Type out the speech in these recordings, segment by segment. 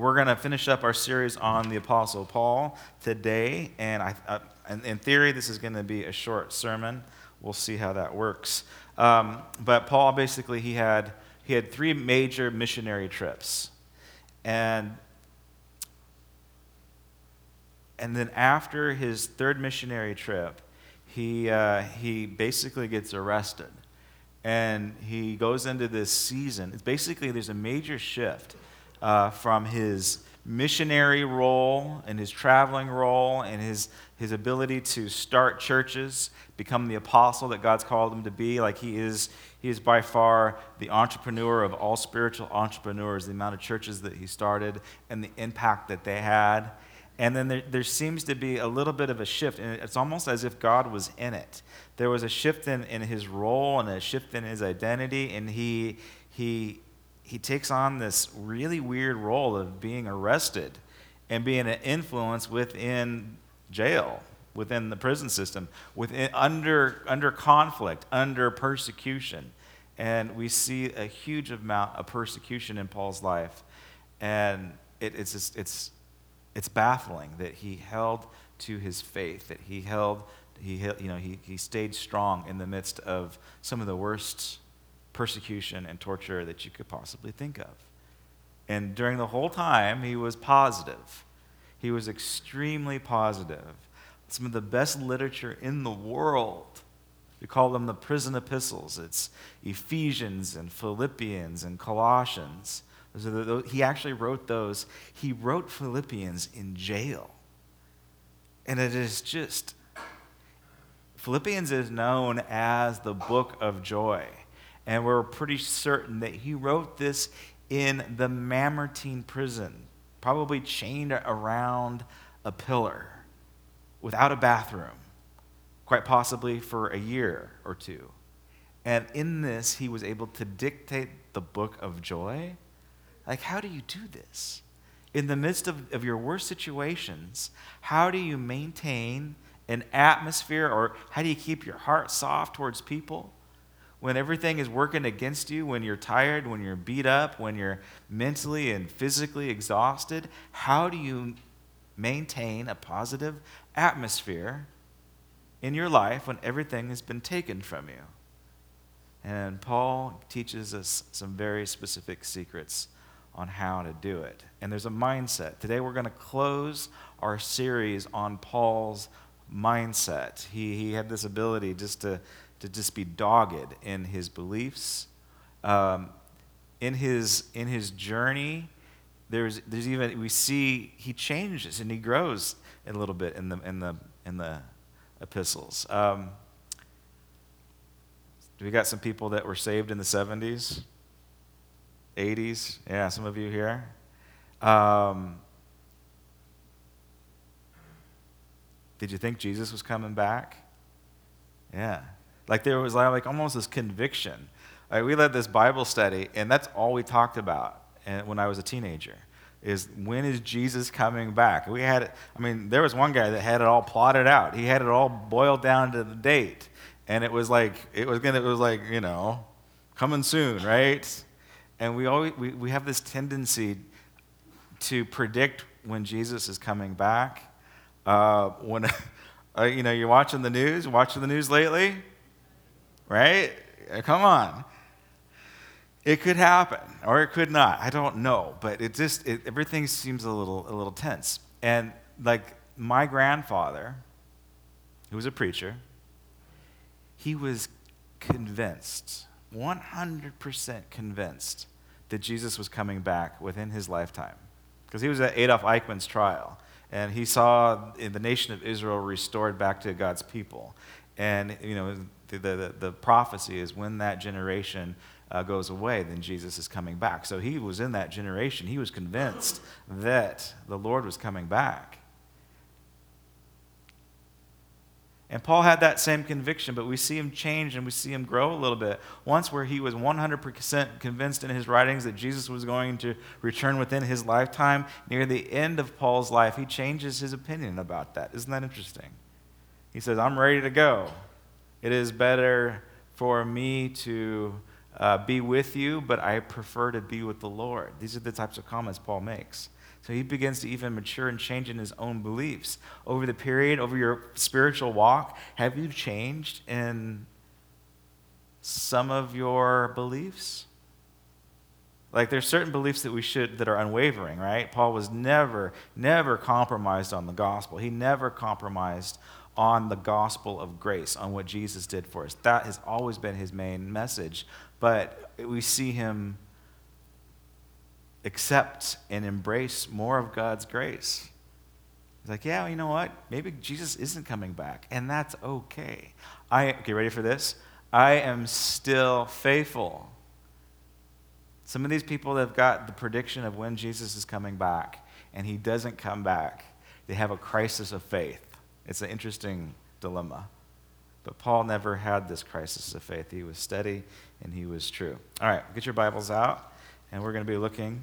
we're going to finish up our series on the Apostle Paul today. And I, in theory, this is going to be a short sermon. We'll see how that works. Um, but Paul basically he had he had three major missionary trips, and and then after his third missionary trip, he uh, he basically gets arrested, and he goes into this season. It's basically there's a major shift uh, from his missionary role and his traveling role and his, his ability to start churches, become the apostle that God's called him to be. Like he is, he is by far the entrepreneur of all spiritual entrepreneurs, the amount of churches that he started and the impact that they had. And then there, there seems to be a little bit of a shift, and it's almost as if God was in it. There was a shift in, in his role and a shift in his identity, and he, he, he takes on this really weird role of being arrested and being an influence within jail, within the prison system, within, under, under conflict, under persecution. And we see a huge amount of persecution in Paul's life. And it, it's, just, it's, it's baffling that he held to his faith, that he held, he, you know, he, he stayed strong in the midst of some of the worst persecution and torture that you could possibly think of. And during the whole time, he was positive. He was extremely positive. Some of the best literature in the world. We call them the prison epistles. It's Ephesians and Philippians and Colossians. He actually wrote those. He wrote Philippians in jail. And it is just, Philippians is known as the book of joy and we're pretty certain that he wrote this in the Mamertine prison, probably chained around a pillar without a bathroom, quite possibly for a year or two. And in this, he was able to dictate the book of joy. Like, how do you do this? In the midst of, of your worst situations, how do you maintain an atmosphere or how do you keep your heart soft towards people? When everything is working against you, when you're tired, when you're beat up, when you're mentally and physically exhausted, how do you maintain a positive atmosphere in your life when everything has been taken from you? And Paul teaches us some very specific secrets on how to do it. And there's a mindset. Today we're going to close our series on Paul's mindset. He, he had this ability just to to just be dogged in his beliefs. Um, in his in his journey, there's there's even we see he changes and he grows a little bit in the in the in the epistles. Um, we got some people that were saved in the 70s, 80s? Yeah, some of you here. Um, did you think Jesus was coming back? Yeah. Like there was like almost this conviction. Like we led this Bible study, and that's all we talked about when I was a teenager is when is Jesus coming back? We had it, I mean, there was one guy that had it all plotted out. He had it all boiled down to the date. And it was like, it was gonna, it was like, you know, coming soon, right? And we always, we, we have this tendency to predict when Jesus is coming back. Uh, when, uh, you know, you're watching the news, watching the news lately, right? Come on. It could happen, or it could not. I don't know, but it just it, everything seems a little a little tense. And like my grandfather, who was a preacher, he was convinced, 100% convinced, that Jesus was coming back within his lifetime, because he was at Adolf Eichmann's trial, and he saw the nation of Israel restored back to God's people, and you know the, the, the prophecy is when that generation uh, goes away, then Jesus is coming back. So he was in that generation. He was convinced that the Lord was coming back. And Paul had that same conviction, but we see him change and we see him grow a little bit. Once, where he was 100% convinced in his writings that Jesus was going to return within his lifetime, near the end of Paul's life, he changes his opinion about that. Isn't that interesting? He says, I'm ready to go. It is better for me to uh, be with you, but I prefer to be with the Lord. These are the types of comments Paul makes. So he begins to even mature and change in his own beliefs. Over the period, over your spiritual walk, have you changed in some of your beliefs? Like there's certain beliefs that we should that are unwavering, right? Paul was never, never compromised on the gospel. He never compromised on the gospel of grace, on what Jesus did for us. That has always been his main message. But we see him accept and embrace more of God's grace. He's like, yeah, you know what? Maybe Jesus isn't coming back, and that's okay. I okay, ready for this? I am still faithful. Some of these people have got the prediction of when Jesus is coming back, and he doesn't come back. They have a crisis of faith. It's an interesting dilemma. But Paul never had this crisis of faith. He was steady and he was true. All right, get your Bibles out, and we're going to be looking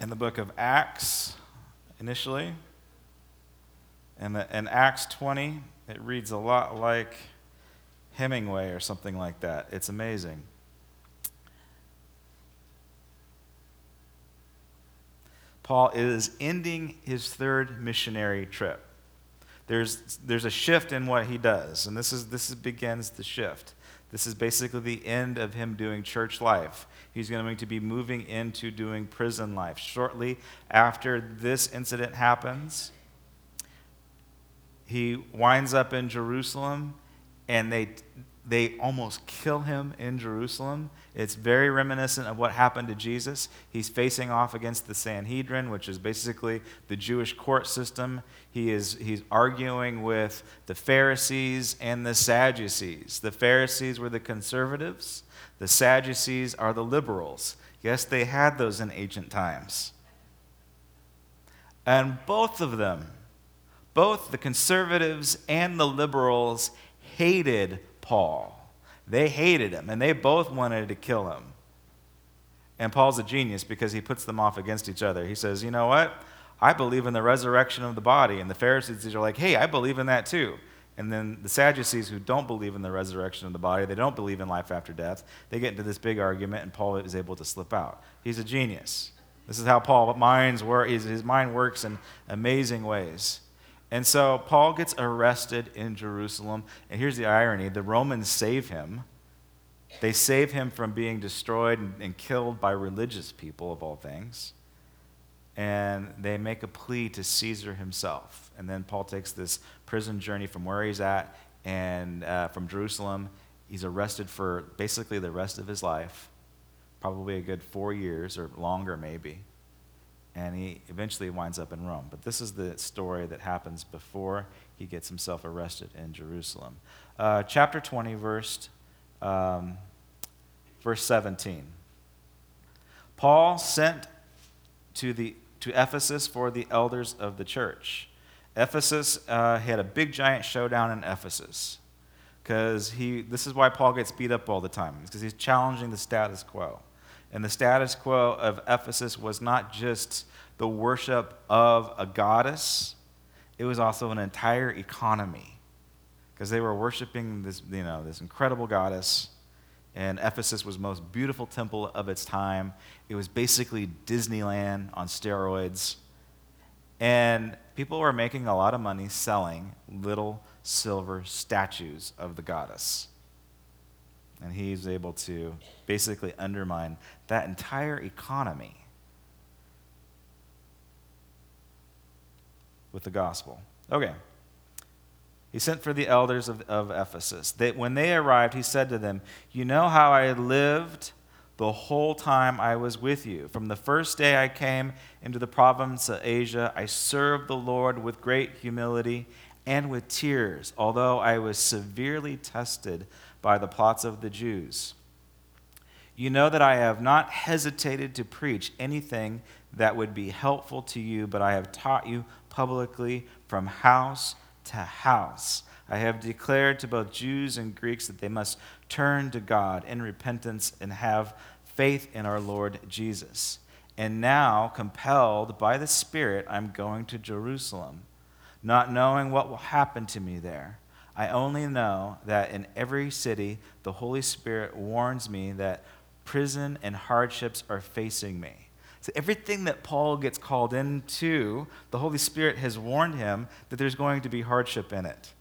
in the book of Acts initially. And in Acts 20, it reads a lot like Hemingway or something like that. It's amazing. Paul is ending his third missionary trip. There's, there's a shift in what he does, and this, is, this is, begins the shift. This is basically the end of him doing church life. He's going to be moving into doing prison life. Shortly after this incident happens, he winds up in Jerusalem, and they, they almost kill him in Jerusalem. It's very reminiscent of what happened to Jesus. He's facing off against the Sanhedrin, which is basically the Jewish court system. He is he's arguing with the Pharisees and the Sadducees. The Pharisees were the conservatives, the Sadducees are the liberals. Yes, they had those in ancient times. And both of them, both the conservatives and the liberals, hated Paul. They hated him, and they both wanted to kill him. And Paul's a genius because he puts them off against each other. He says, You know what? I believe in the resurrection of the body. And the Pharisees are like, Hey, I believe in that too. And then the Sadducees, who don't believe in the resurrection of the body, they don't believe in life after death, they get into this big argument, and Paul is able to slip out. He's a genius. This is how Paul's minds work. His mind works in amazing ways. And so Paul gets arrested in Jerusalem. And here's the irony the Romans save him. They save him from being destroyed and, killed by religious people, of all things. And they make a plea to Caesar himself. And then Paul takes this prison journey from where he's at and uh, from Jerusalem. He's arrested for basically the rest of his life, probably a good four years or longer, maybe and he eventually winds up in Rome. But this is the story that happens before he gets himself arrested in Jerusalem. Uh, chapter 20, verse, um, verse 17. Paul sent to, the, to Ephesus for the elders of the church. Ephesus uh, had a big giant showdown in Ephesus because he this is why Paul gets beat up all the time because he's challenging the status quo. And the status quo of Ephesus was not just the worship of a goddess, it was also an entire economy. Because they were worshiping this, you know, this incredible goddess. And Ephesus was the most beautiful temple of its time. It was basically Disneyland on steroids. And people were making a lot of money selling little silver statues of the goddess. And he's able to basically undermine that entire economy with the gospel. Okay. He sent for the elders of, of Ephesus. They, when they arrived, he said to them, You know how I lived the whole time I was with you. From the first day I came into the province of Asia, I served the Lord with great humility and with tears, although I was severely tested by the plots of the Jews. You know that I have not hesitated to preach anything that would be helpful to you, but I have taught you publicly from house to house. I have declared to both Jews and Greeks that they must turn to God in repentance and have faith in our Lord Jesus. And now, compelled by the Spirit, I'm going to Jerusalem, not knowing what will happen to me there I only know that in every city, the Holy Spirit warns me that prison and hardships are facing me. So, everything that Paul gets called into, the Holy Spirit has warned him that there's going to be hardship in it.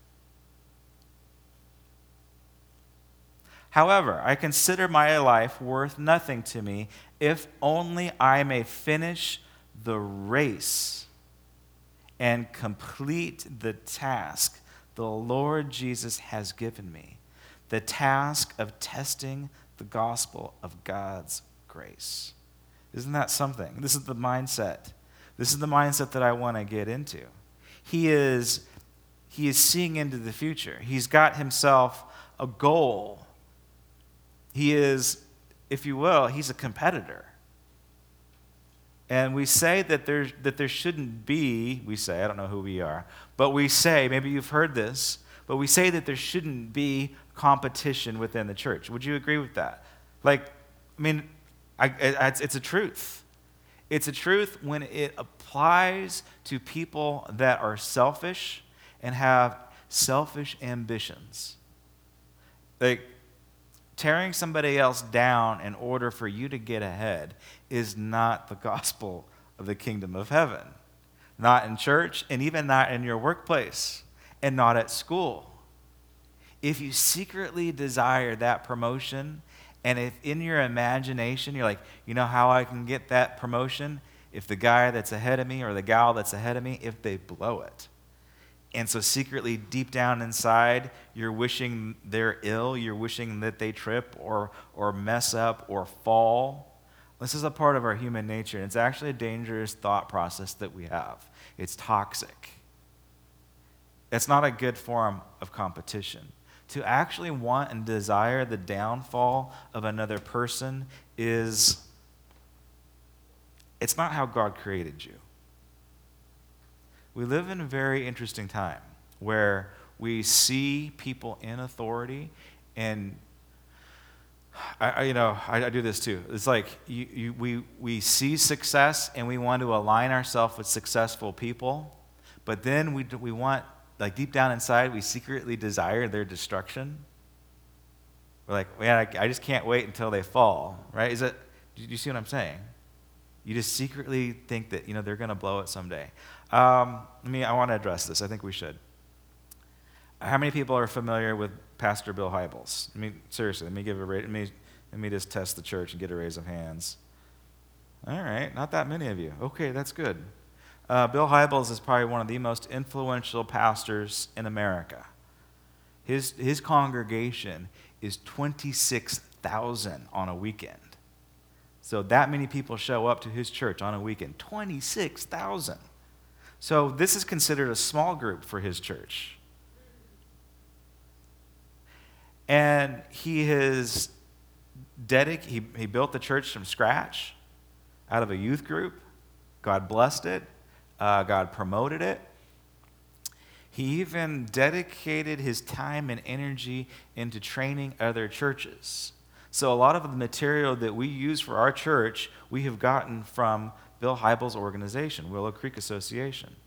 However, I consider my life worth nothing to me if only I may finish the race and complete the task the Lord Jesus has given me the task of testing the gospel of God's grace. Isn't that something? This is the mindset. This is the mindset that I want to get into. He is, he is seeing into the future. He's got himself a goal. He is, if you will, he's a competitor. And we say that there, that there shouldn't be, we say, I don't know who we are, but we say, maybe you've heard this, but we say that there shouldn't be competition within the church. Would you agree with that? Like, I mean, I, it's, it's a truth. It's a truth when it applies to people that are selfish and have selfish ambitions. Like, tearing somebody else down in order for you to get ahead is not the gospel of the kingdom of heaven. Not in church, and even not in your workplace, and not at school. If you secretly desire that promotion, and if in your imagination you're like, you know how I can get that promotion? If the guy that's ahead of me or the gal that's ahead of me, if they blow it. And so, secretly, deep down inside, you're wishing they're ill, you're wishing that they trip or, or mess up or fall. This is a part of our human nature, and it's actually a dangerous thought process that we have. It's toxic. It's not a good form of competition. To actually want and desire the downfall of another person is it's not how God created you we live in a very interesting time where we see people in authority and I, I, you know, I, I, do this too. It's like you, you, we, we see success and we want to align ourselves with successful people, but then we, we want, like deep down inside, we secretly desire their destruction. We're like, man, I, I just can't wait until they fall, right? Is it, do you see what I'm saying? You just secretly think that, you know, they're going to blow it someday. Um, I mean, I want to address this. I think we should. How many people are familiar with Pastor Bill Hybels? I mean, seriously, let me give a. Let me, let me just test the church and get a raise of hands. All right, not that many of you. Okay, that's good. Uh, Bill Hybels is probably one of the most influential pastors in America. His, his congregation is 26,000 on a weekend. So that many people show up to his church on a weekend 26,000. So this is considered a small group for his church. And he has dedic- he, he built the church from scratch out of a youth group. God blessed it. Uh, God promoted it. He even dedicated his time and energy into training other churches. So, a lot of the material that we use for our church, we have gotten from Bill Hybels' organization, Willow Creek Association.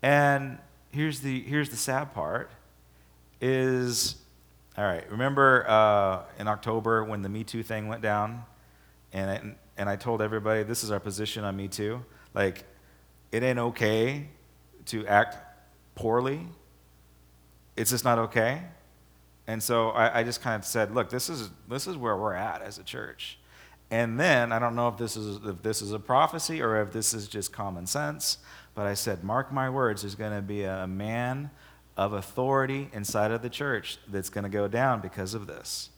And here's the, here's the sad part is, all right, remember uh, in October when the Me Too thing went down? And, and I told everybody, this is our position on Me Too. Like, it ain't okay to act poorly. It's just not okay. And so I, I, just kind of said, look, this is, this is where we're at as a church. And then I don't know if this is if this is a prophecy or if this is just common sense, but I said, mark my words, there's going to be a man of authority inside of the church that's going to go down because of this.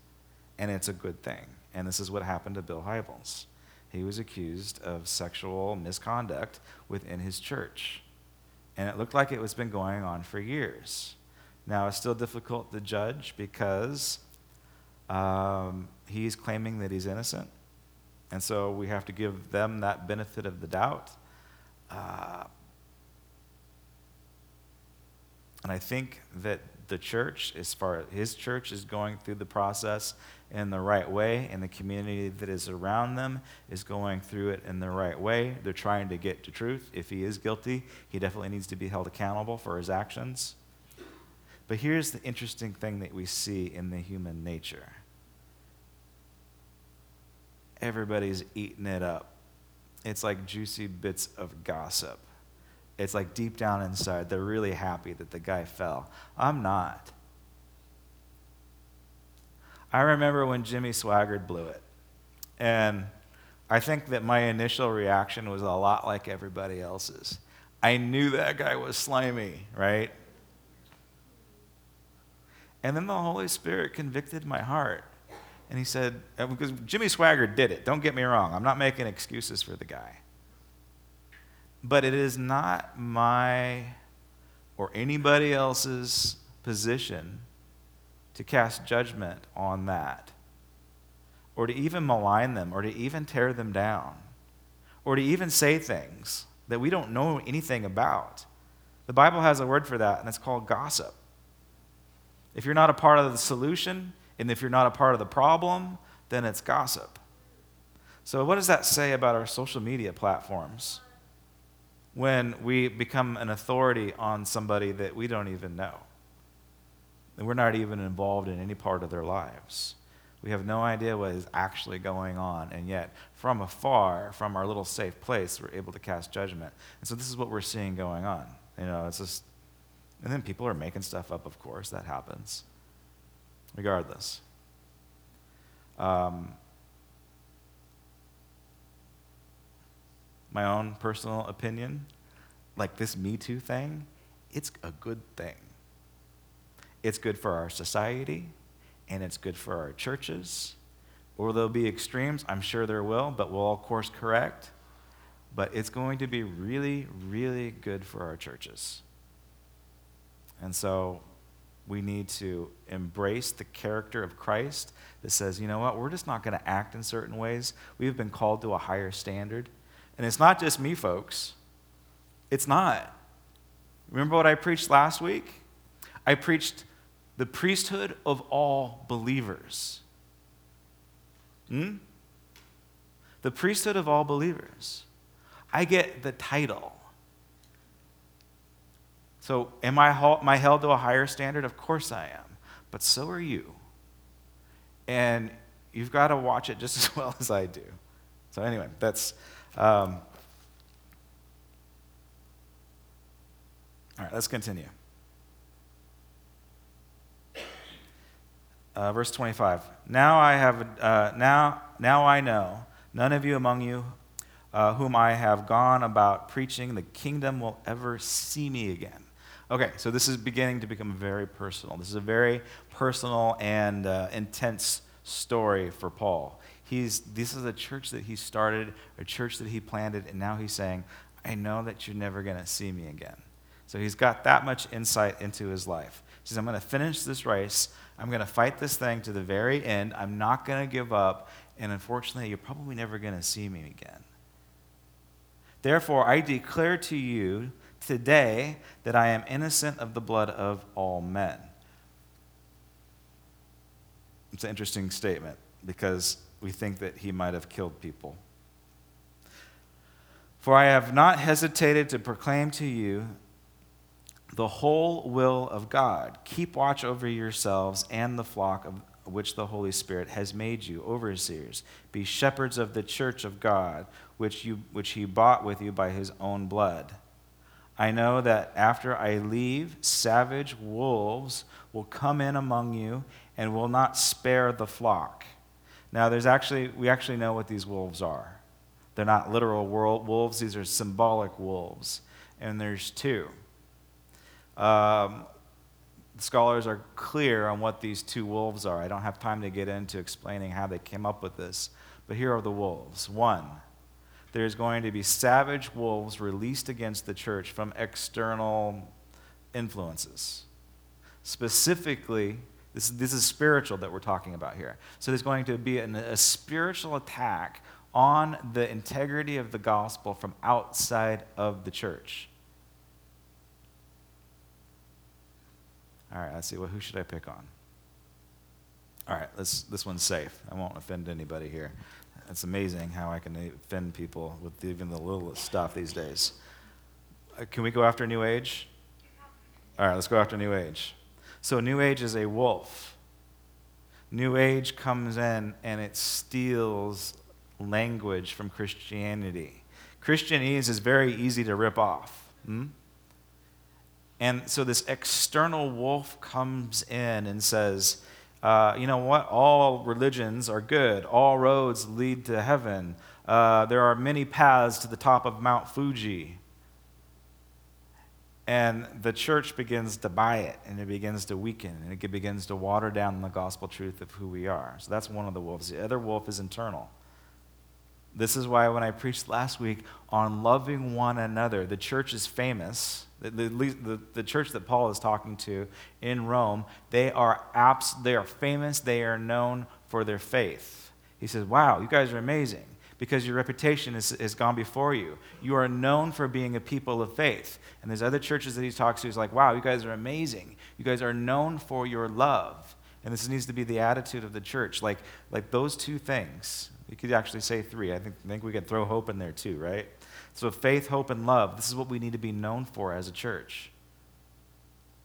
And it's a good thing. And this is what happened to Bill Hybels. He was accused of sexual misconduct within his church. And it looked like it was been going on for years. Now, it's still difficult to judge because um, he's claiming that he's innocent. And so we have to give them that benefit of the doubt. Uh, and I think that the church, as far as his church, is going through the process in the right way, and the community that is around them is going through it in the right way. They're trying to get to truth. If he is guilty, he definitely needs to be held accountable for his actions. But here's the interesting thing that we see in the human nature everybody's eating it up. It's like juicy bits of gossip. It's like deep down inside, they're really happy that the guy fell. I'm not. I remember when Jimmy Swaggart blew it. And I think that my initial reaction was a lot like everybody else's. I knew that guy was slimy, right? And then the Holy Spirit convicted my heart. And he said, uh, because Jimmy Swaggart did it, don't get me wrong, I'm not making excuses for the guy. But it is not my or anybody else's position to cast judgment on that, or to even malign them, or to even tear them down, or to even say things that we don't know anything about. The Bible has a word for that, and it's called gossip. If you're not a part of the solution, and if you're not a part of the problem, then it's gossip. So, what does that say about our social media platforms when we become an authority on somebody that we don't even know? And we're not even involved in any part of their lives. We have no idea what is actually going on, and yet, from afar, from our little safe place, we're able to cast judgment. And so, this is what we're seeing going on. You know, it's just, and then people are making stuff up, of course, that happens. Regardless. Um, my own personal opinion, like this Me Too thing, it's a good thing. It's good for our society, and it's good for our churches. Or there'll be extremes, I'm sure there will, but we'll all course correct. But it's going to be really, really good for our churches. And so we need to embrace the character of Christ that says, you know what, we're just not going to act in certain ways. We've been called to a higher standard. And it's not just me, folks. It's not. Remember what I preached last week? I preached the priesthood of all believers. Hmm? The priesthood of all believers. I get the title. So, am I, am I held to a higher standard? Of course I am. But so are you. And you've got to watch it just as well as I do. So, anyway, that's. Um, all right, let's continue. Uh, verse 25. Now I have uh, now now I know none of you among you uh, whom I have gone about preaching the kingdom will ever see me again. Okay, so this is beginning to become very personal. This is a very personal and uh, intense story for Paul. He's this is a church that he started, a church that he planted, and now he's saying, "I know that you're never going to see me again." So he's got that much insight into his life. He says, "I'm going to finish this race." I'm going to fight this thing to the very end. I'm not going to give up. And unfortunately, you're probably never going to see me again. Therefore, I declare to you today that I am innocent of the blood of all men. It's an interesting statement because we think that he might have killed people. For I have not hesitated to proclaim to you the whole will of God. Keep watch over yourselves and the flock of which the Holy Spirit has made you overseers. Be shepherds of the church of God, which, you, which he bought with you by his own blood. I know that after I leave, savage wolves will come in among you and will not spare the flock. Now, there's actually, we actually know what these wolves are. They're not literal wolves, these are symbolic wolves. And there's two. Um, scholars are clear on what these two wolves are. I don't have time to get into explaining how they came up with this, but here are the wolves. One, there's going to be savage wolves released against the church from external influences. Specifically, this, this is spiritual that we're talking about here. So there's going to be an, a spiritual attack on the integrity of the gospel from outside of the church. All right, let's see. Well, who should I pick on? All right, this, this one's safe. I won't offend anybody here. It's amazing how I can offend people with even the littlest stuff these days. Uh, can we go after New Age? All right, let's go after New Age. So, New Age is a wolf. New Age comes in and it steals language from Christianity. Christianese is very easy to rip off. Hmm? And so this external wolf comes in and says, uh, you know what? All religions are good. All roads lead to heaven. Uh, there are many paths to the top of Mount Fuji. And the church begins to buy it and it begins to weaken and it begins to water down the gospel truth of who we are. So that's one of the wolves. The other wolf is internal. This is why when I preached last week on loving one another, the church is famous. The, the, the, church that Paul is talking to in Rome, they are, abs- they are famous, they are known for their faith. He says, Wow, you guys are amazing because your reputation has, has gone before you. You are known for being a people of faith. And there's other churches that he talks to, he's like, Wow, you guys are amazing. You guys are known for your love. And this needs to be the attitude of the church. Like, like those two things you could actually say three. I think, I think we could throw hope in there too, right? So, faith, hope, and love. This is what we need to be known for as a church.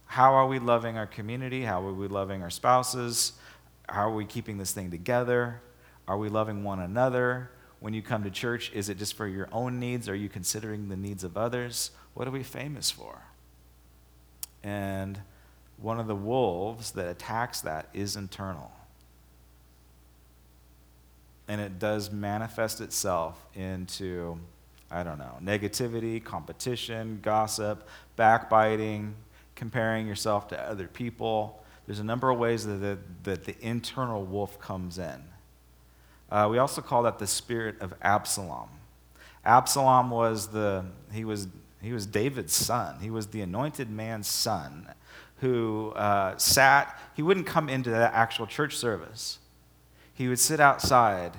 How are we loving our community? How are we loving our spouses? How are we keeping this thing together? Are we loving one another? When you come to church, is it just for your own needs? Are you considering the needs of others? What are we famous for? And one of the wolves that attacks that is internal and it does manifest itself into, I don't know, negativity, competition, gossip, backbiting, comparing yourself to other people. There's a number of ways that the, that the internal wolf comes in. Uh, we also call that the spirit of Absalom. Absalom was the he was he was David's son. He was the anointed man's son who uh, sat. He wouldn't come into the actual church service he would sit outside,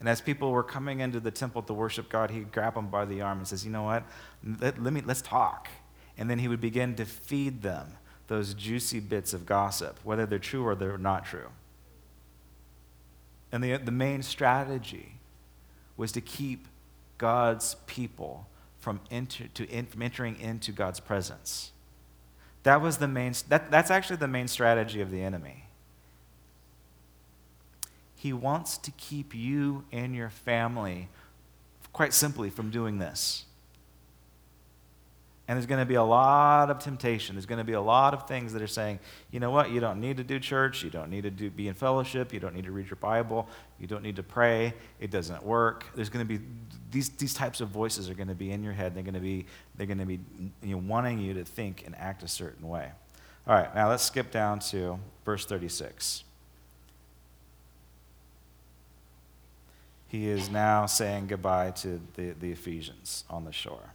and as people were coming into the temple to worship God, he'd grab them by the arm and says, "You know what? Let, let me let's talk." And then he would begin to feed them those juicy bits of gossip, whether they're true or they're not true. And the, the main strategy was to keep God's people from, enter, to, in, from entering into God's presence. That was the main, that, that's actually the main strategy of the enemy. He wants to keep you and your family, quite simply, from doing this. And there's going to be a lot of temptation. There's going to be a lot of things that are saying, you know what, you don't need to do church. You don't need to do, be in fellowship. You don't need to read your Bible. You don't need to pray. It doesn't work. There's going to be these, these types of voices are going to be in your head. They're going to be, they're going to be you know, wanting you to think and act a certain way. All right, now let's skip down to verse 36. He is now saying goodbye to the, the Ephesians on the shore.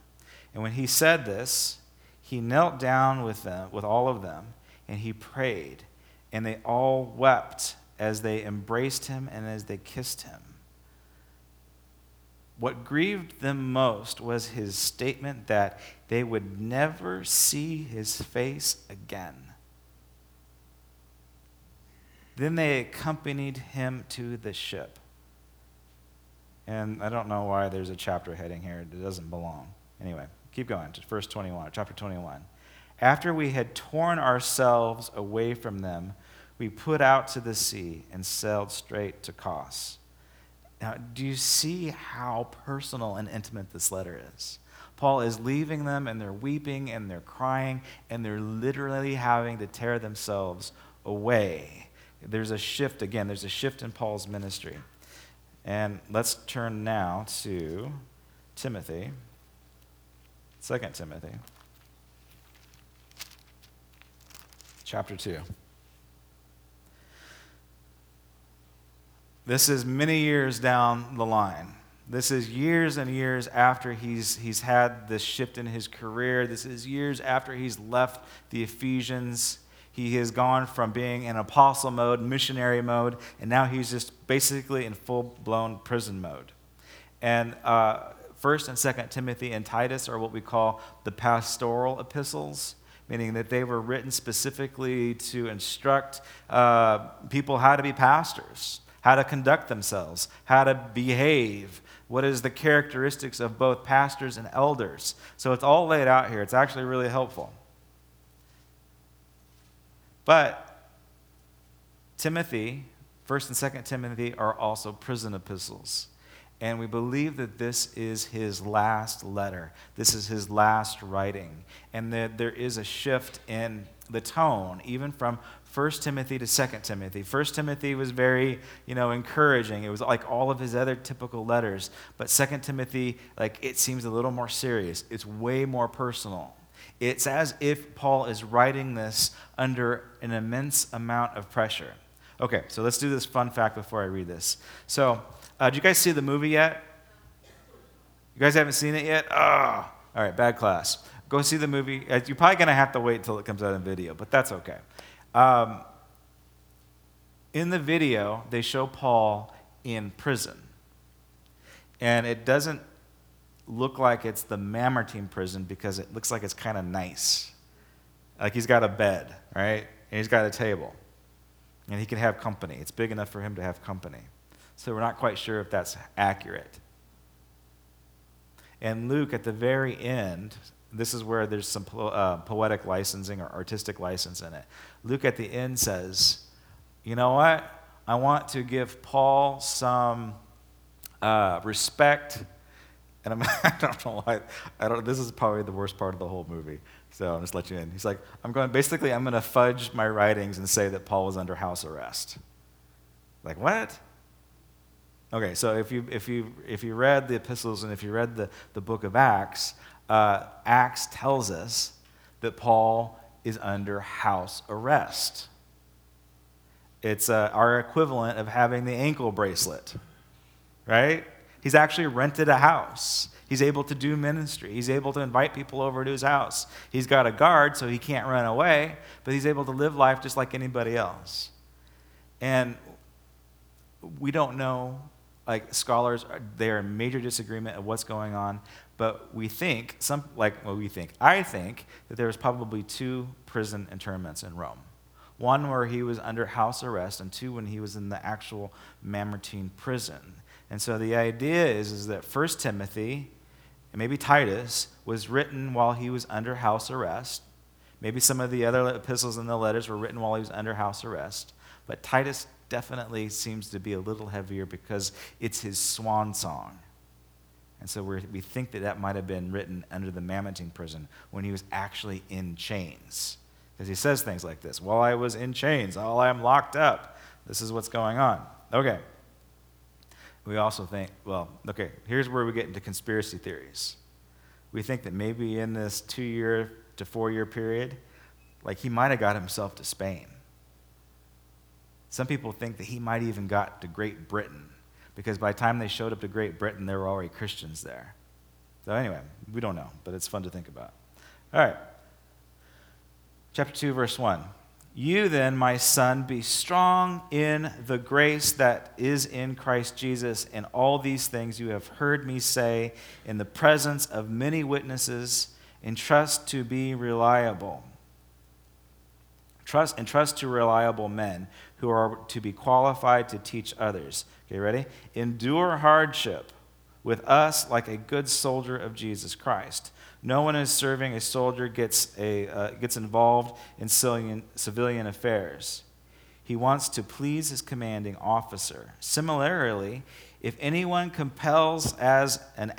And when he said this, he knelt down with them, with all of them, and he prayed. And they all wept as they embraced him and as they kissed him. What grieved them most was his statement that they would never see his face again. Then they accompanied him to the ship and I don't know why there's a chapter heading here. It doesn't belong. Anyway, keep going to verse 21, chapter 21. After we had torn ourselves away from them, we put out to the sea and sailed straight to Kos. Now, do you see how personal and intimate this letter is? Paul is leaving them and they're weeping and they're crying and they're literally having to tear themselves away. There's a shift, again, there's a shift in Paul's ministry. And let's turn now to Timothy, 2 Timothy, chapter 2. This is many years down the line. This is years and years after he's, he's had this shift in his career. This is years after he's left the Ephesians he has gone from being in apostle mode, missionary mode, and now he's just basically in full blown prison mode. And uh, First and Second Timothy and Titus are what we call the pastoral epistles, meaning that they were written specifically to instruct uh, people how to be pastors, how to conduct themselves, how to behave, what is the characteristics of both pastors and elders. So it's all laid out here. It's actually really helpful. But Timothy, 1st and 2nd Timothy, are also prison epistles. And we believe that this is his last letter. This is his last writing. And that there is a shift in the tone, even from 1 Timothy to 2 Timothy. 1 Timothy was very, you know, encouraging. It was like all of his other typical letters. But 2 Timothy, like, it seems a little more serious. It's way more personal. It's as if Paul is writing this under an immense amount of pressure. Okay, so let's do this fun fact before I read this. So, uh, you guys see the movie yet? You guys haven't seen it yet? Oh, all right, bad class. Go see the movie. Uh, you're probably going to have to wait until it comes out in video, but that's okay. Um, in the video, they show Paul in prison. And it doesn't look like it's the Mamertine prison because it looks like it's kind of nice. Like he's got a bed, right? And he's got a table. And he can have company. It's big enough for him to have company. So we're not quite sure if that's accurate. And Luke, at the very end, this is where there's some po- uh, poetic licensing or artistic license in it. Luke at the end says, You know what? I want to give Paul some uh, respect. And I'm, I don't know why. I don't, this is probably the worst part of the whole movie. So I'll just let you in. He's like, I'm going, basically, I'm going to fudge my writings and say that Paul was under house arrest. Like, what? Okay, so if you, if you, if you read the epistles and if you read the, the book of Acts, uh, Acts tells us that Paul is under house arrest. It's uh, our equivalent of having the ankle bracelet, right? He's actually rented a house. He's able to do ministry. He's able to invite people over to his house. He's got a guard, so he can't run away, but he's able to live life just like anybody else. And we don't know like scholars they are in major disagreement of what's going on but we think some like well we think i think that there was probably two prison internments in rome one where he was under house arrest and two when he was in the actual mamertine prison and so the idea is, is that first timothy and maybe titus was written while he was under house arrest maybe some of the other epistles and the letters were written while he was under house arrest but titus definitely seems to be a little heavier because it's his swan song. And so we think that that might have been written under the Mamertine prison when he was actually in chains. Because he says things like this While I was in chains, while I am locked up, this is what's going on. Okay. We also think, well, okay, here's where we get into conspiracy theories. We think that maybe in this two year to four year period, like he might have got himself to Spain. Some people think that he might even got to Great Britain because by the time they showed up to Great Britain, there were already Christians there. So, anyway, we don't know, but it's fun to think about. All right. Chapter 2, verse 1. You then, my son, be strong in the grace that is in Christ Jesus, and all these things you have heard me say in the presence of many witnesses, entrust to be reliable. Trust and trust to reliable men who are to be qualified to teach others. Okay, ready? Endure hardship with us like a good soldier of Jesus Christ. No one is serving a soldier gets, a, uh, gets involved in civilian, civilian affairs. He wants to please his commanding officer. Similarly, if anyone compels as an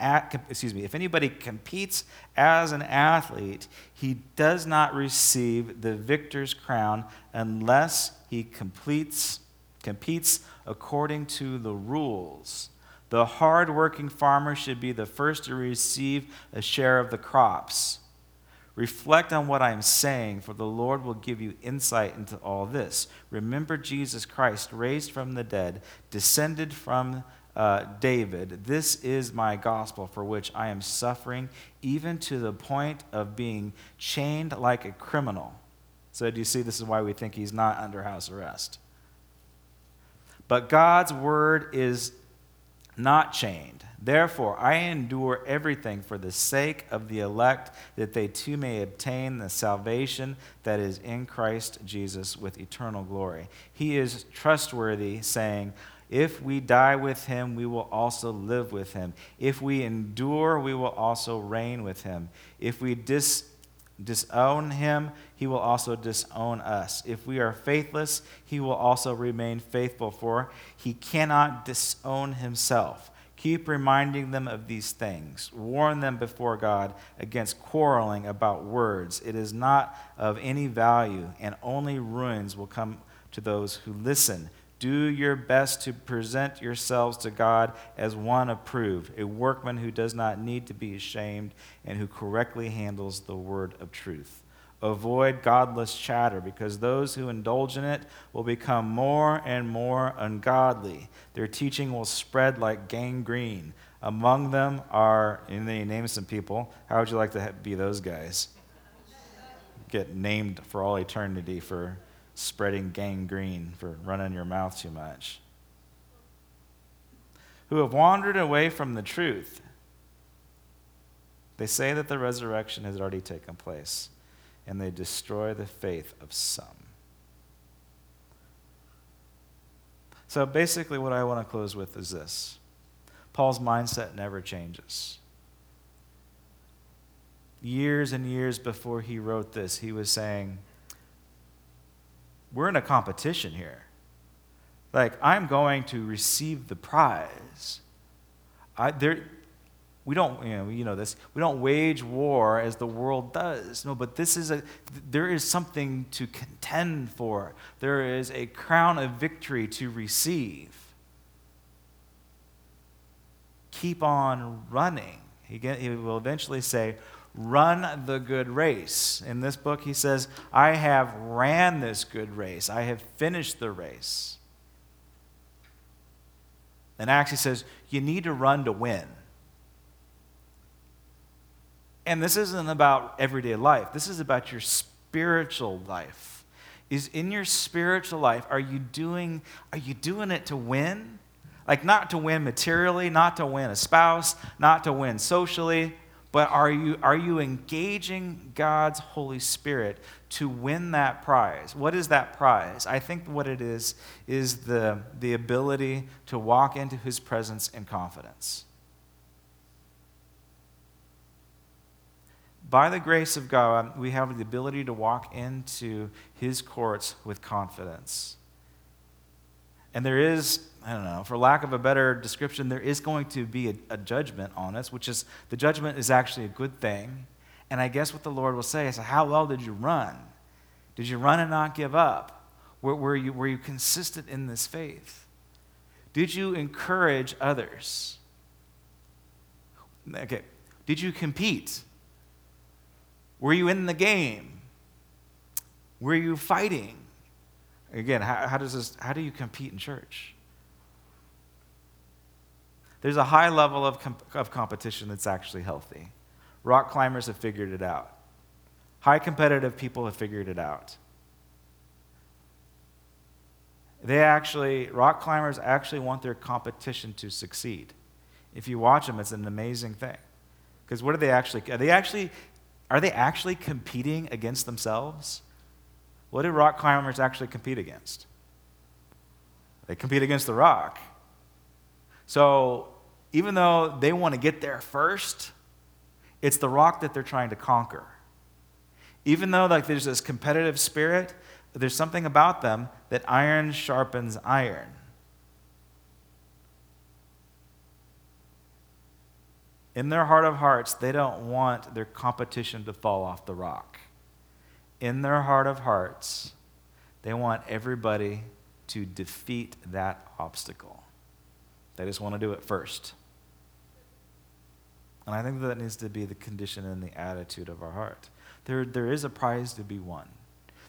excuse me, if anybody competes as an athlete, he does not receive the victor's crown unless he completes competes according to the rules. The hard-working farmer should be the first to receive a share of the crops. Reflect on what I am saying, for the Lord will give you insight into all this. Remember Jesus Christ, raised from the dead, descended from uh, David, This is my gospel for which I am suffering, even to the point of being chained like a criminal. So, do you see? This is why we think he's not under house arrest. But God's word is not chained. Therefore, I endure everything for the sake of the elect, that they too may obtain the salvation that is in Christ Jesus with eternal glory. He is trustworthy, saying, if we die with him, we will also live with him. If we endure, we will also reign with him. If we dis, disown him, he will also disown us. If we are faithless, he will also remain faithful, for he cannot disown himself. Keep reminding them of these things. Warn them before God against quarreling about words. It is not of any value, and only ruins will come to those who listen. Do your best to present yourselves to God as one approved, a workman who does not need to be ashamed and who correctly handles the word of truth. Avoid godless chatter because those who indulge in it will become more and more ungodly. Their teaching will spread like gangrene. Among them are, and they name some people. How would you like to be those guys? Get named for all eternity for spreading gangrene, for running your mouth too much. Who have wandered away from the truth. They say that the resurrection has already taken place, and they destroy the faith of some. So basically, what I want to close with is this Paul's mindset never changes. Years and years before he wrote this, he was saying, we're in a competition here. Like, I'm going to receive the prize. I, there, we don't, you know, you know this, we don't wage war as the world does. No, but this is a, there is something to contend for. There is a crown of victory to receive. Keep on running. He, he will eventually say, run the good race. In this book, he says, I have ran this good race, I have finished the race. And Acts, he says, you need to run to win. And this isn't about everyday life, this is about your spiritual life. Is in your spiritual life, are you doing, are you doing it to win? Like, not to win materially, not to win a spouse, not to win socially, but are you, are you engaging God's Holy Spirit to win that prize? What is that prize? I think what it is is the, the ability to walk into His presence in confidence. By the grace of God, we have the ability to walk into His courts with confidence. And there is, I don't know, for lack of a better description, there is going to be a, a, judgment on us, which is the judgment is actually a good thing. And I guess what the Lord will say is, How well did you run? Did you run and not give up? Were, were, you, were you consistent in this faith? Did you encourage others? Okay. Did you compete? Were you in the game? Were you fighting? Again, how, how, does this, how do you compete in church? There's a high level of, of competition that's actually healthy. Rock climbers have figured it out. High competitive people have figured it out. They actually, rock climbers actually want their competition to succeed. If you watch them, it's an amazing thing. Because what are they actually, are they actually, are they actually competing against themselves? What do rock climbers actually compete against? They compete against the rock. So even though they want to get there first, it's the rock that they're trying to conquer. Even though like there's this competitive spirit, there's something about them that iron sharpens iron. In their heart of hearts, they don't want their competition to fall off the rock in their heart of hearts, they want everybody to defeat that obstacle. They just want to do it first. And I think that needs to be the condition and the attitude of our heart. There, there is a prize to be won.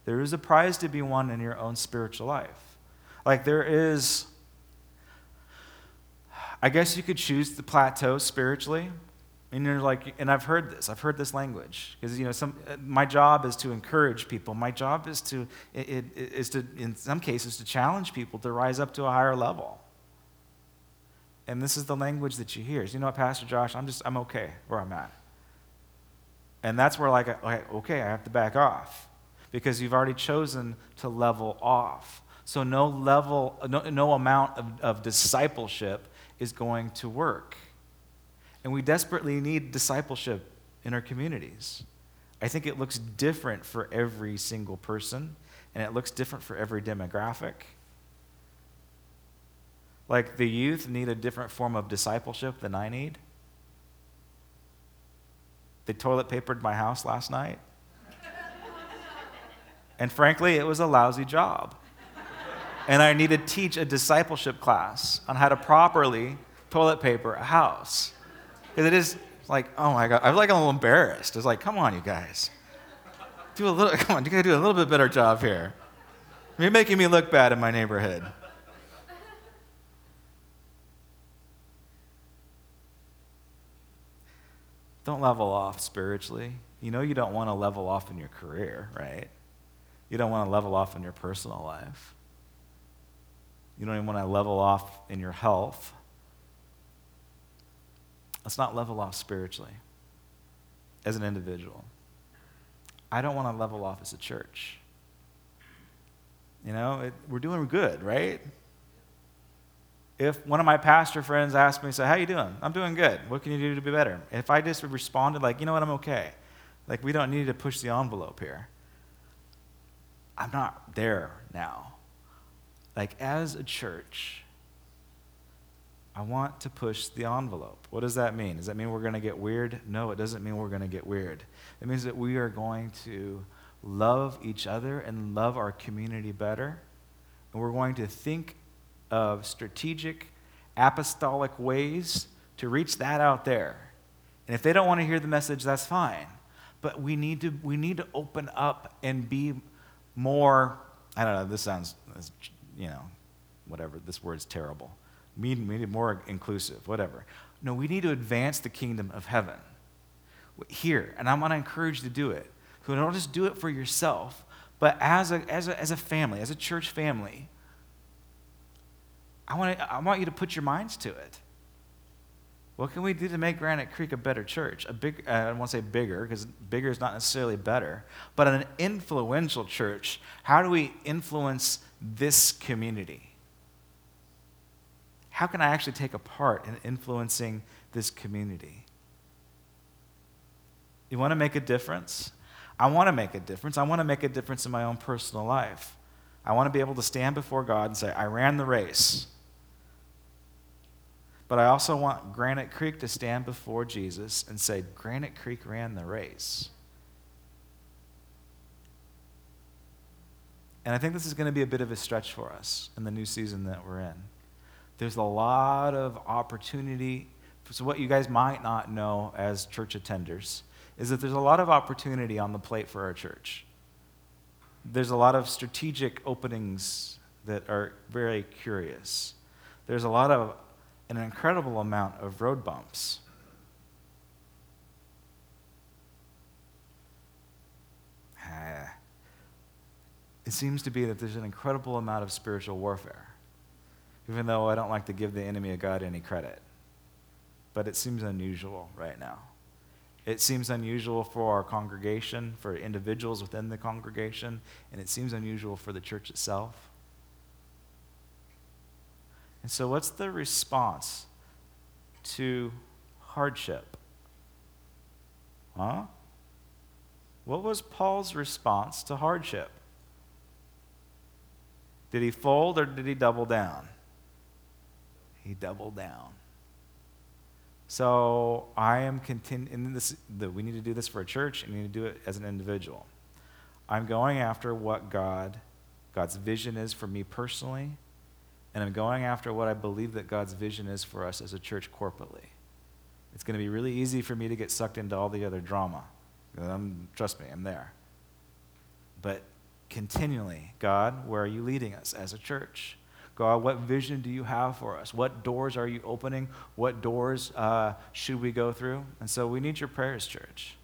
There is a prize to be won in your own spiritual life. Like there is, I guess you could choose the plateau spiritually, and you're like, and I've heard this. I've heard this language because you know, some. My job is to encourage people. My job is to, it, it, is to, in some cases, to challenge people to rise up to a higher level. And this is the language that you hear. You know what, Pastor Josh? I'm just, I'm okay where I'm at. And that's where, like, okay, I have to back off because you've already chosen to level off. So no level, no, no amount of, of discipleship is going to work. And we desperately need discipleship in our communities. I think it looks different for every single person, and it looks different for every demographic. Like the youth need a different form of discipleship than I need. They toilet papered my house last night. and frankly, it was a lousy job. And I need to teach a discipleship class on how to properly toilet paper a house. Because it is like, oh my God, I am like a little embarrassed. It's like, come on, you guys. Do a little, come on, you gotta do a little bit better job here. You're making me look bad in my neighborhood. Don't level off spiritually. You know you don't want to level off in your career, right? You don't want to level off in your personal life. You don't even want to level off in your health. Let's not level off spiritually as an individual. I don't want to level off as a church. You know, it, we're doing good, right? If one of my pastor friends asked me, say, how you doing? I'm doing good. What can you do to be better? If I just responded like, you know what, I'm okay. Like, we don't need to push the envelope here. I'm not there now. Like, as a church, I want to push the envelope. What does that mean? Does that mean we're going to get weird? No, it doesn't mean we're going to get weird. It means that we are going to love each other and love our community better. And we're going to think of strategic, apostolic ways to reach that out there. And if they don't want to hear the message, that's fine. But we need to, we need to open up and be more, I don't know, this sounds, you know, whatever, this word's terrible. We need, more inclusive, whatever. No, we need to advance the kingdom of heaven here. And I want to encourage you to do it. So don't just do it for yourself, but as a, as a, as a family, as a church family, I want, to, I want you to put your minds to it. What can we do to make Granite Creek a better church? A big, uh, I won't want to say bigger, because bigger is not necessarily better, but an influential church. How do we influence this community? How can I actually take a part in influencing this community? You want to make a difference? I want to make a difference. I want to make a difference in my own personal life. I want to be able to stand before God and say, I ran the race. But I also want Granite Creek to stand before Jesus and say, Granite Creek ran the race. And I think this is going to be a bit of a stretch for us in the new season that we're in. There's a lot of opportunity. So, what you guys might not know as church attenders is that there's a lot of opportunity on the plate for our church. There's a lot of strategic openings that are very curious. There's a lot of an incredible amount of road bumps. It seems to be that there's an incredible amount of spiritual warfare, even though I don't like to give the enemy of God any credit. But it seems unusual right now. It seems unusual for our congregation, for individuals within the congregation, and it seems unusual for the church itself. And so, what's the response to hardship? Huh? What was Paul's response to hardship? Did he fold or did he double down? He doubled down. So I am continuing this. We need to do this for a church, and we need to do it as an individual. I'm going after what God, God's vision is for me personally, and I'm going after what I believe that God's vision is for us as a church corporately. It's going to be really easy for me to get sucked into all the other drama. Um, trust me, I'm there. But continually, God, where are you leading us as a church? God, what vision do you have for us? What doors are you opening? What doors uh, should we go through? And so we need your prayers, church.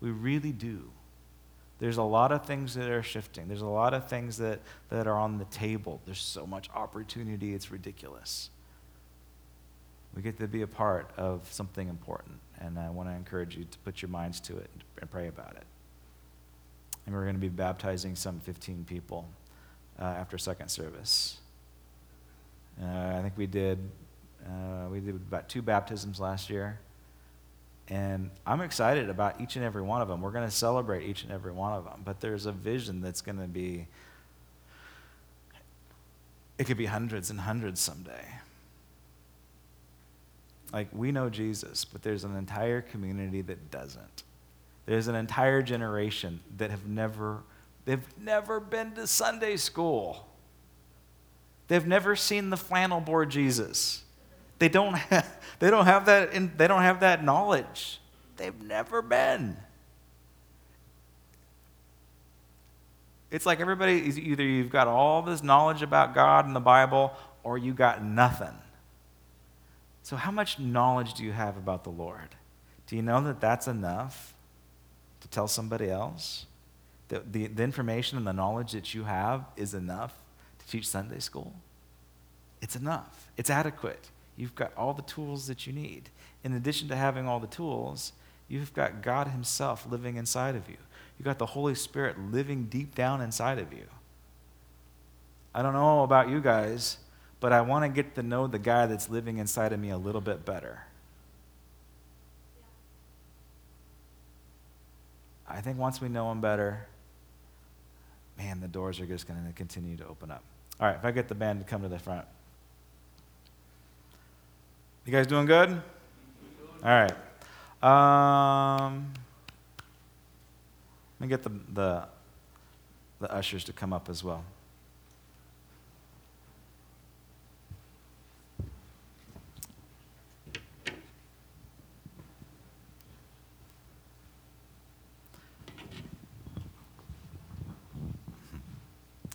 We really do. There's a lot of things that are shifting. There's a lot of things that, that are on the table. There's so much opportunity, it's ridiculous. We get to be a part of something important, and I want to encourage you to put your minds to it and pray about it. And we're going to be baptizing some 15 people uh, after second service. Uh, I think we did uh, we did about two baptisms last year. And I'm excited about each and every one of them. We're going to celebrate each and every one of them. But there's a vision that's going to be, it could be hundreds and hundreds someday. Like, we know Jesus, but there's an entire community that doesn't. There's an entire generation that have never, they've never been to Sunday school. They've never seen the flannel board Jesus. They don't have, they don't have that in, they don't have that knowledge. They've never been. It's like everybody is either you've got all this knowledge about God and the Bible or you got nothing. So how much knowledge do you have about the Lord? Do you know that that's enough to tell somebody else? That the, the information and the knowledge that you have is enough to teach Sunday school? It's enough. It's adequate. You've got all the tools that you need. In addition to having all the tools, you've got God Himself living inside of you. You've got the Holy Spirit living deep down inside of you. I don't know about you guys, but I want to get to know the guy that's living inside of me a little bit better. I think once we know him better, man, the doors are just going to continue to open up. All right, if I get the band to come to the front. You guys doing good? All right. Um, let me get the, the, the ushers to come up as well.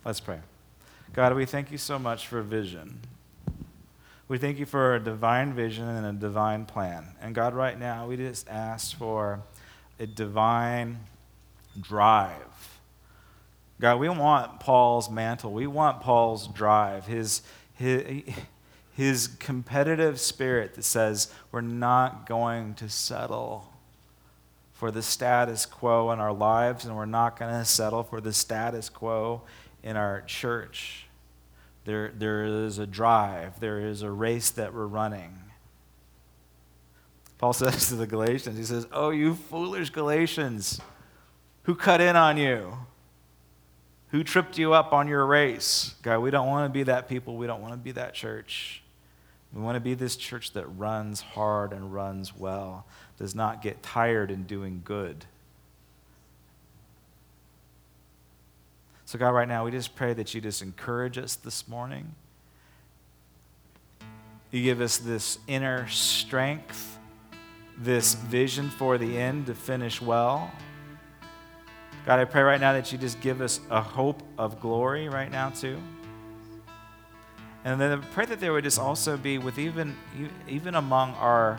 Let's pray. God, we thank you so much for vision. We thank you for a divine vision and a divine plan. And God, right now, we just ask for a divine drive. God, we want Paul's mantle. We want Paul's drive, his, his, his competitive spirit that says we're not going to settle for the status quo in our lives, and we're not going to settle for the status quo in our church. There, there is a drive, there is a race that we're running. Paul says to the Galatians, he says, Oh, you foolish Galatians, who cut in on you? Who tripped you up on your race? God, we don't want to be that people. We don't want to be that church. We want to be this church that runs hard and runs well, does not get tired in doing good. So, God, right now, we just pray that you just encourage us this morning. You give us this inner strength, this vision for the end to finish well. God, I pray right now that you just give us a hope of glory right now, too. And then I pray that there would just also be with even, even among our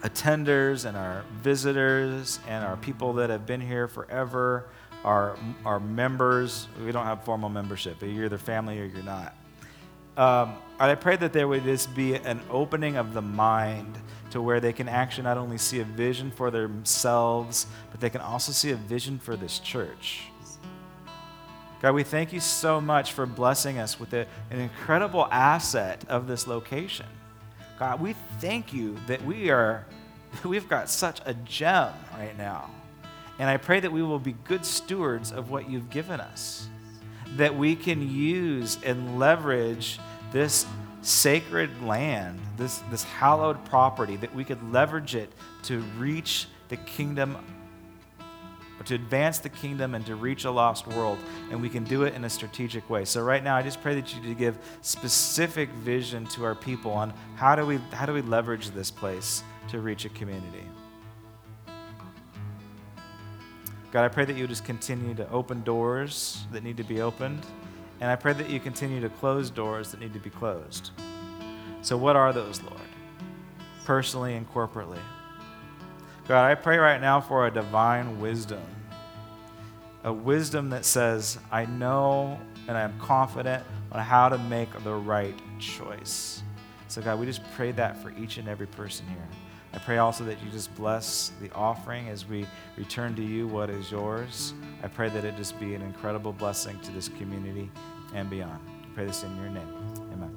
attenders and our visitors and our people that have been here forever our, our members. We don't have formal membership, but you're either family or you're not. Um, I pray that there would just be an opening of the mind to where they can actually not only see a vision for themselves, but they can also see a vision for this church. God, we thank you so much for blessing us with a, an incredible asset of this location. God, we thank you that we are, we've got such a gem right now. And I pray that we will be good stewards of what you've given us, that we can use and leverage this sacred land, this, this hallowed property, that we could leverage it to reach the kingdom, or to advance the kingdom and to reach a lost world. And we can do it in a strategic way. So right now, I just pray that you give specific vision to our people on how do we, how do we leverage this place to reach a community. God, I pray that you just continue to open doors that need to be opened. And I pray that you continue to close doors that need to be closed. So, what are those, Lord? Personally and corporately. God, I pray right now for a divine wisdom. A wisdom that says, I know and I'm confident on how to make the right choice. So, God, we just pray that for each and every person here. I pray also that you just bless the offering as we return to you what is yours. I pray that it just be an incredible blessing to this community and beyond. I pray this in your name. Amen.